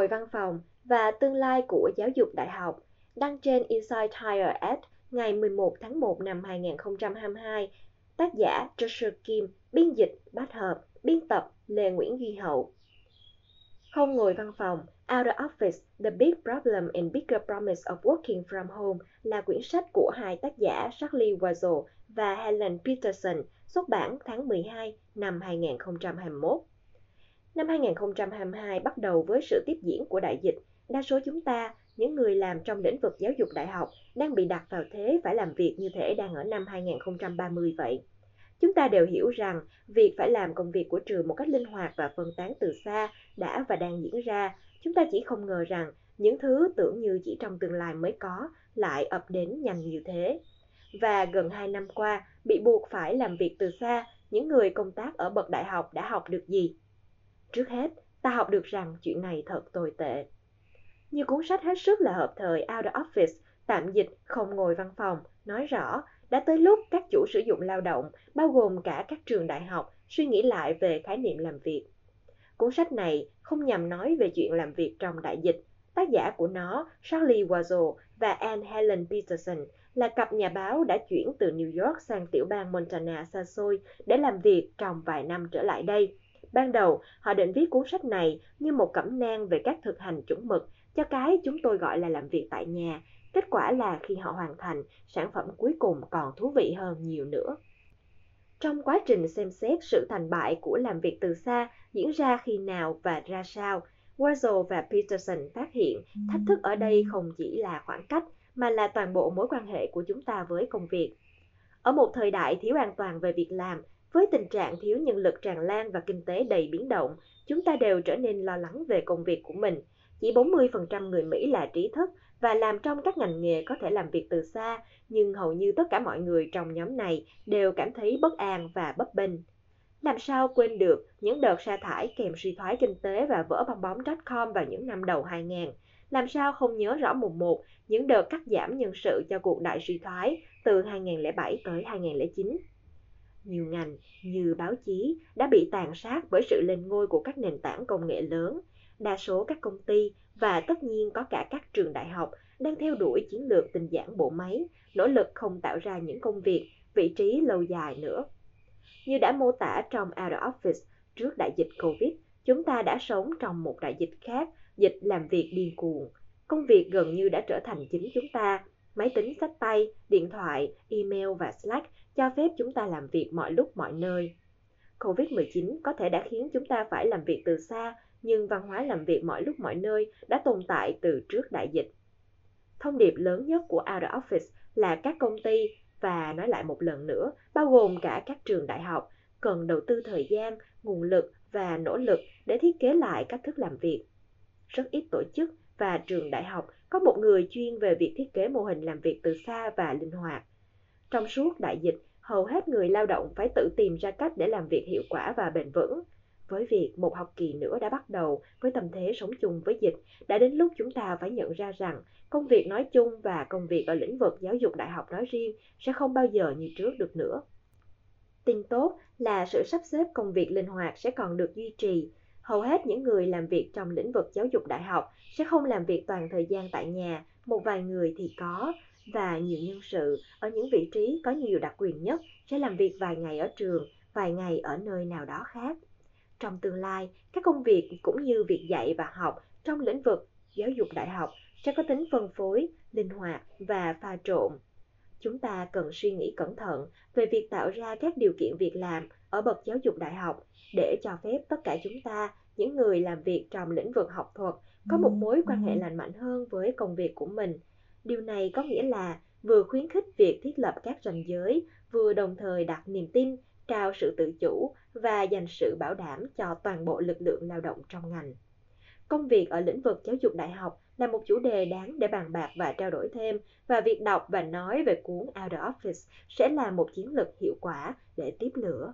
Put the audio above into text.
ngồi văn phòng và tương lai của giáo dục đại học đăng trên Inside Higher Ed ngày 11 tháng 1 năm 2022. Tác giả Joshua Kim, biên dịch Bát Hợp, biên tập Lê Nguyễn Duy Hậu. Không ngồi văn phòng, Out of Office, The Big Problem and Bigger Promise of Working from Home là quyển sách của hai tác giả Charlie Wazel và Helen Peterson, xuất bản tháng 12 năm 2021. Năm 2022 bắt đầu với sự tiếp diễn của đại dịch, đa số chúng ta, những người làm trong lĩnh vực giáo dục đại học, đang bị đặt vào thế phải làm việc như thể đang ở năm 2030 vậy. Chúng ta đều hiểu rằng việc phải làm công việc của trường một cách linh hoạt và phân tán từ xa đã và đang diễn ra. Chúng ta chỉ không ngờ rằng những thứ tưởng như chỉ trong tương lai mới có lại ập đến nhanh như thế. Và gần 2 năm qua, bị buộc phải làm việc từ xa, những người công tác ở bậc đại học đã học được gì? Trước hết, ta học được rằng chuyện này thật tồi tệ. Như cuốn sách hết sức là hợp thời Out of Office, tạm dịch không ngồi văn phòng, nói rõ đã tới lúc các chủ sử dụng lao động, bao gồm cả các trường đại học, suy nghĩ lại về khái niệm làm việc. Cuốn sách này không nhằm nói về chuyện làm việc trong đại dịch. Tác giả của nó, Charlie Wazow và Anne Helen Peterson, là cặp nhà báo đã chuyển từ New York sang tiểu bang Montana xa xôi để làm việc trong vài năm trở lại đây. Ban đầu, họ định viết cuốn sách này như một cẩm nang về các thực hành chuẩn mực cho cái chúng tôi gọi là làm việc tại nhà. Kết quả là khi họ hoàn thành, sản phẩm cuối cùng còn thú vị hơn nhiều nữa. Trong quá trình xem xét sự thành bại của làm việc từ xa diễn ra khi nào và ra sao, Wurzel và Peterson phát hiện thách thức ở đây không chỉ là khoảng cách mà là toàn bộ mối quan hệ của chúng ta với công việc. Ở một thời đại thiếu an toàn về việc làm, với tình trạng thiếu nhân lực tràn lan và kinh tế đầy biến động, chúng ta đều trở nên lo lắng về công việc của mình. Chỉ 40% người Mỹ là trí thức và làm trong các ngành nghề có thể làm việc từ xa, nhưng hầu như tất cả mọi người trong nhóm này đều cảm thấy bất an và bấp bênh. Làm sao quên được những đợt sa thải kèm suy thoái kinh tế và vỡ bong bóng.com vào những năm đầu 2000? Làm sao không nhớ rõ mùng 1 những đợt cắt giảm nhân sự cho cuộc đại suy thoái từ 2007 tới 2009? Nhiều ngành như báo chí đã bị tàn sát bởi sự lên ngôi của các nền tảng công nghệ lớn. Đa số các công ty và tất nhiên có cả các trường đại học đang theo đuổi chiến lược tinh giản bộ máy, nỗ lực không tạo ra những công việc, vị trí lâu dài nữa. Như đã mô tả trong Out of Office trước đại dịch Covid, chúng ta đã sống trong một đại dịch khác, dịch làm việc điên cuồng. Công việc gần như đã trở thành chính chúng ta. Máy tính sách tay, điện thoại, email và Slack cho phép chúng ta làm việc mọi lúc mọi nơi. Covid-19 có thể đã khiến chúng ta phải làm việc từ xa, nhưng văn hóa làm việc mọi lúc mọi nơi đã tồn tại từ trước đại dịch. Thông điệp lớn nhất của Out of Office là các công ty và nói lại một lần nữa, bao gồm cả các trường đại học, cần đầu tư thời gian, nguồn lực và nỗ lực để thiết kế lại cách thức làm việc. Rất ít tổ chức và trường đại học có một người chuyên về việc thiết kế mô hình làm việc từ xa và linh hoạt. Trong suốt đại dịch, hầu hết người lao động phải tự tìm ra cách để làm việc hiệu quả và bền vững. Với việc một học kỳ nữa đã bắt đầu với tâm thế sống chung với dịch, đã đến lúc chúng ta phải nhận ra rằng công việc nói chung và công việc ở lĩnh vực giáo dục đại học nói riêng sẽ không bao giờ như trước được nữa. Tin tốt là sự sắp xếp công việc linh hoạt sẽ còn được duy trì. Hầu hết những người làm việc trong lĩnh vực giáo dục đại học sẽ không làm việc toàn thời gian tại nhà, một vài người thì có, và nhiều nhân sự ở những vị trí có nhiều đặc quyền nhất sẽ làm việc vài ngày ở trường, vài ngày ở nơi nào đó khác. Trong tương lai, các công việc cũng như việc dạy và học trong lĩnh vực giáo dục đại học sẽ có tính phân phối, linh hoạt và pha trộn. Chúng ta cần suy nghĩ cẩn thận về việc tạo ra các điều kiện việc làm ở bậc giáo dục đại học để cho phép tất cả chúng ta, những người làm việc trong lĩnh vực học thuật, có một mối quan hệ lành mạnh hơn với công việc của mình – Điều này có nghĩa là vừa khuyến khích việc thiết lập các ranh giới, vừa đồng thời đặt niềm tin, trao sự tự chủ và dành sự bảo đảm cho toàn bộ lực lượng lao động trong ngành. Công việc ở lĩnh vực giáo dục đại học là một chủ đề đáng để bàn bạc và trao đổi thêm, và việc đọc và nói về cuốn Out of Office sẽ là một chiến lược hiệu quả để tiếp lửa.